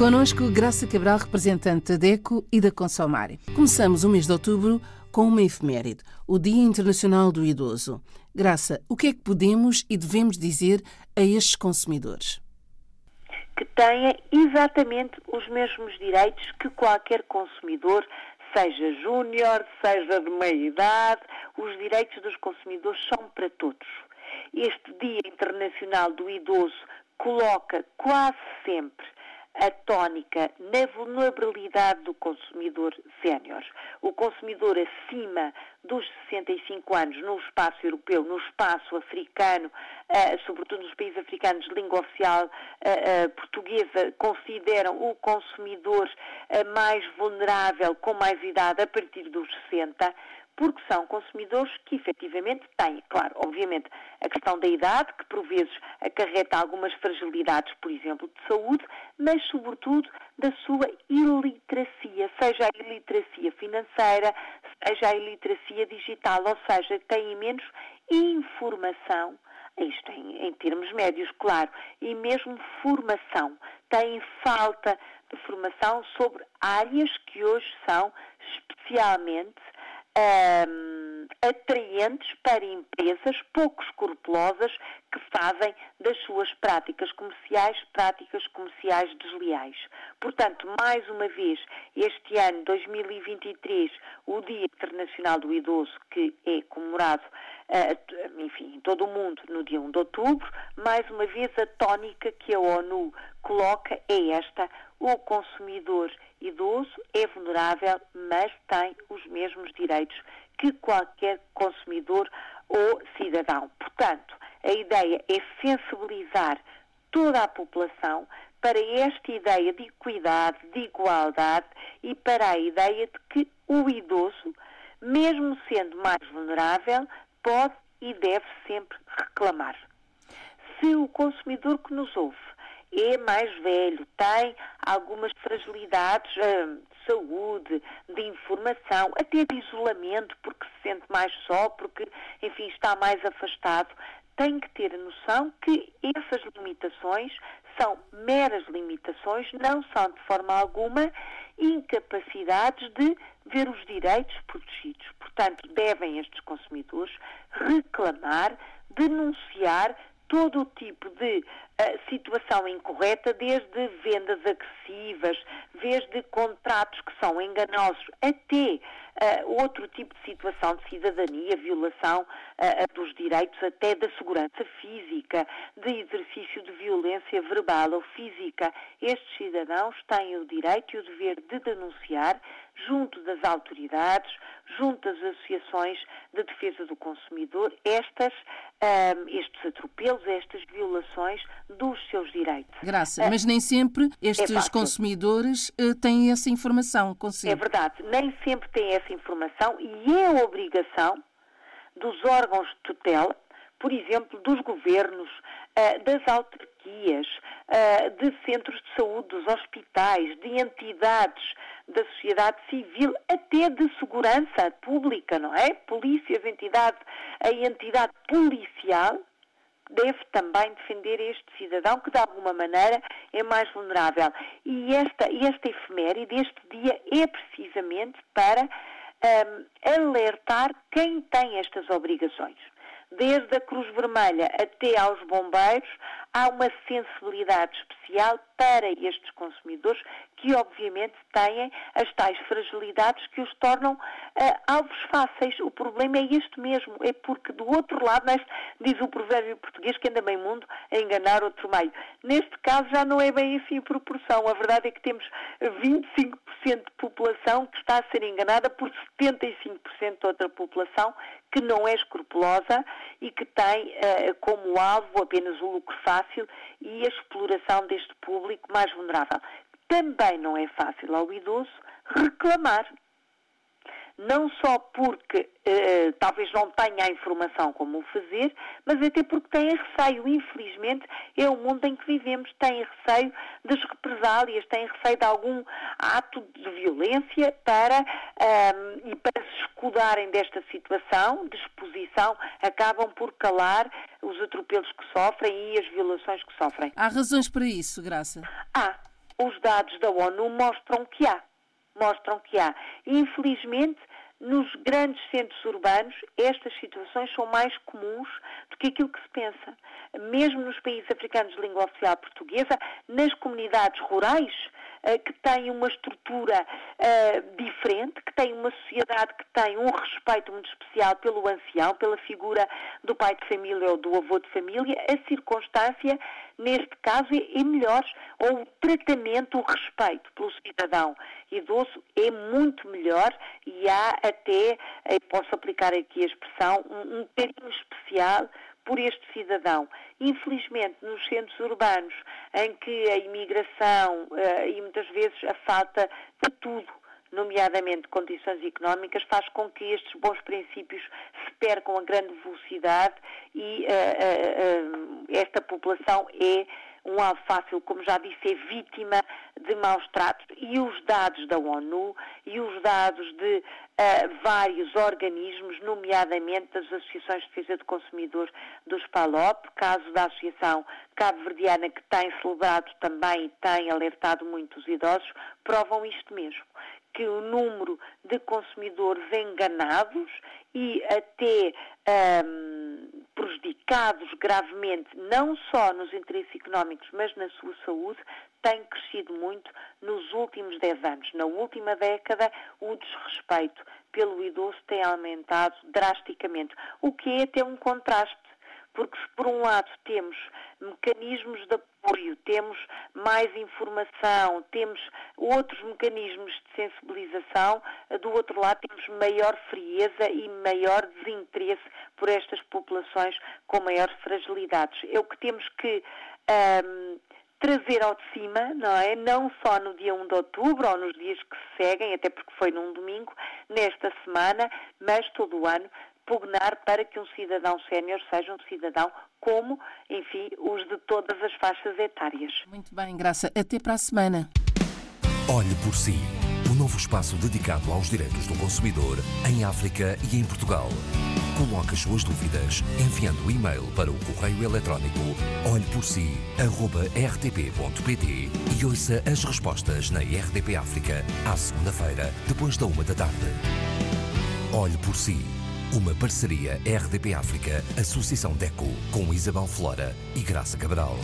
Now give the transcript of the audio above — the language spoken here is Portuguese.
Conosco, Graça Cabral, representante da DECO e da Consomar. Começamos o mês de outubro com uma efeméride, o Dia Internacional do Idoso. Graça, o que é que podemos e devemos dizer a estes consumidores? Que tenha exatamente os mesmos direitos que qualquer consumidor, seja júnior, seja de meia idade, os direitos dos consumidores são para todos. Este Dia Internacional do Idoso coloca quase sempre a tónica na vulnerabilidade do consumidor sénior. O consumidor acima dos 65 anos no espaço europeu, no espaço africano, uh, sobretudo nos países africanos de língua oficial uh, uh, portuguesa, consideram o consumidor mais vulnerável com mais idade a partir dos 60 porque são consumidores que efetivamente têm, claro, obviamente, a questão da idade, que por vezes acarreta algumas fragilidades, por exemplo, de saúde, mas sobretudo da sua iliteracia, seja a iliteracia financeira, seja a iliteracia digital, ou seja, têm menos informação isto em, em, termos médios, claro, e mesmo formação. Têm falta de formação sobre áreas que hoje são especialmente um, atraentes para empresas pouco escrupulosas que fazem das suas práticas comerciais práticas comerciais desleais. Portanto, mais uma vez, este ano 2023, o Dia Internacional do Idoso, que é comemorado uh, enfim, em todo o mundo no dia 1 de outubro, mais uma vez a tónica que a ONU coloca é esta: o consumidor idoso é vulnerável, mas tem os mesmos direitos que qualquer consumidor ou cidadão. Portanto, a ideia é sensibilizar toda a população para esta ideia de equidade, de igualdade e para a ideia de que o idoso, mesmo sendo mais vulnerável, pode e deve sempre reclamar. Se o consumidor que nos ouve é mais velho, tem algumas fragilidades hum, de saúde, de informação, até de isolamento, porque se sente mais só, porque, enfim, está mais afastado, tem que ter a noção que essas limitações são meras limitações, não são de forma alguma incapacidades de ver os direitos protegidos. Portanto, devem estes consumidores reclamar, denunciar todo o tipo de situação incorreta, desde vendas agressivas, desde contratos que são enganosos, até uh, outro tipo de situação de cidadania, violação uh, dos direitos, até da segurança física, de exercício de violência verbal ou física. Estes cidadãos têm o direito e o dever de denunciar junto das autoridades, junto das associações de defesa do consumidor, estas, um, estes atropelos, estas violações dos seus direitos. Graça, mas nem sempre estes é consumidores uh, têm essa informação consigo. É verdade, nem sempre têm essa informação e é obrigação dos órgãos de tutela, por exemplo, dos governos, uh, das autarquias, uh, de centros de saúde, dos hospitais, de entidades da sociedade civil, até de segurança pública, não é? Polícias, entidade, a entidade policial deve também defender este cidadão que de alguma maneira é mais vulnerável. E esta, esta efeméride, este dia, é precisamente para um, alertar quem tem estas obrigações desde a Cruz Vermelha até aos bombeiros, há uma sensibilidade especial para estes consumidores que, obviamente, têm as tais fragilidades que os tornam uh, alvos fáceis. O problema é este mesmo, é porque do outro lado, neste, diz o provérbio português que anda bem mundo a enganar outro meio. Neste caso já não é bem assim a proporção. A verdade é que temos 25% de população que está a ser enganada por 75% de outra população que não é escrupulosa e que tem uh, como alvo apenas o lucro fácil e a exploração deste público mais vulnerável. Também não é fácil ao idoso reclamar não só porque eh, talvez não tenha a informação como o fazer, mas até porque tem receio. Infelizmente, é o mundo em que vivemos, tem receio das represálias, tem receio de algum ato de violência para, um, e para se escudarem desta situação de exposição, acabam por calar os atropelos que sofrem e as violações que sofrem. Há razões para isso, Graça? Há os dados da ONU mostram que há. Mostram que há. Infelizmente, nos grandes centros urbanos, estas situações são mais comuns do que aquilo que se pensa. Mesmo nos países africanos de língua oficial portuguesa, nas comunidades rurais, que têm uma estrutura uh, diferente, que têm uma sociedade que tem um respeito muito especial pelo ancião, pela figura do pai de família ou do avô de família, a circunstância, neste caso, é, é melhor, ou o tratamento, o respeito pelo cidadão idoso é muito melhor e há até, eh, posso aplicar aqui a expressão, um, um carinho especial por este cidadão. Infelizmente, nos centros urbanos, em que a imigração uh, e muitas vezes a falta de tudo, nomeadamente condições económicas, faz com que estes bons princípios se percam a grande velocidade e uh, uh, esta população é um alvo fácil, como já disse, é vítima de maus tratos. E os dados da ONU e os dados de uh, vários organismos, nomeadamente das Associações de Defesa do Consumidor dos PALOP, caso da Associação Cabo-Verdiana, que tem celebrado também e tem alertado muito os idosos, provam isto mesmo que o número de consumidores enganados e até um, prejudicados gravemente, não só nos interesses económicos, mas na sua saúde, tem crescido muito nos últimos 10 anos. Na última década, o desrespeito pelo idoso tem aumentado drasticamente, o que é até um contraste porque se por um lado temos mecanismos de apoio, temos mais informação, temos outros mecanismos de sensibilização, do outro lado temos maior frieza e maior desinteresse por estas populações com maiores fragilidades. É o que temos que um, trazer ao de cima, não é? Não só no dia 1 de outubro ou nos dias que se seguem, até porque foi num domingo, nesta semana, mas todo o ano, pugnar para que um cidadão sénior seja um cidadão como, enfim, os de todas as faixas etárias. Muito bem, Graça. Até para a semana. Olhe por si. O um novo espaço dedicado aos direitos do consumidor em África e em Portugal. Coloque as suas dúvidas enviando o e-mail para o correio eletrónico olheporsi.rtp.pt e ouça as respostas na RDP África à segunda-feira, depois da uma da tarde. Olhe por si uma parceria RDP África, Associação DECO, com Isabel Flora e Graça Cabral.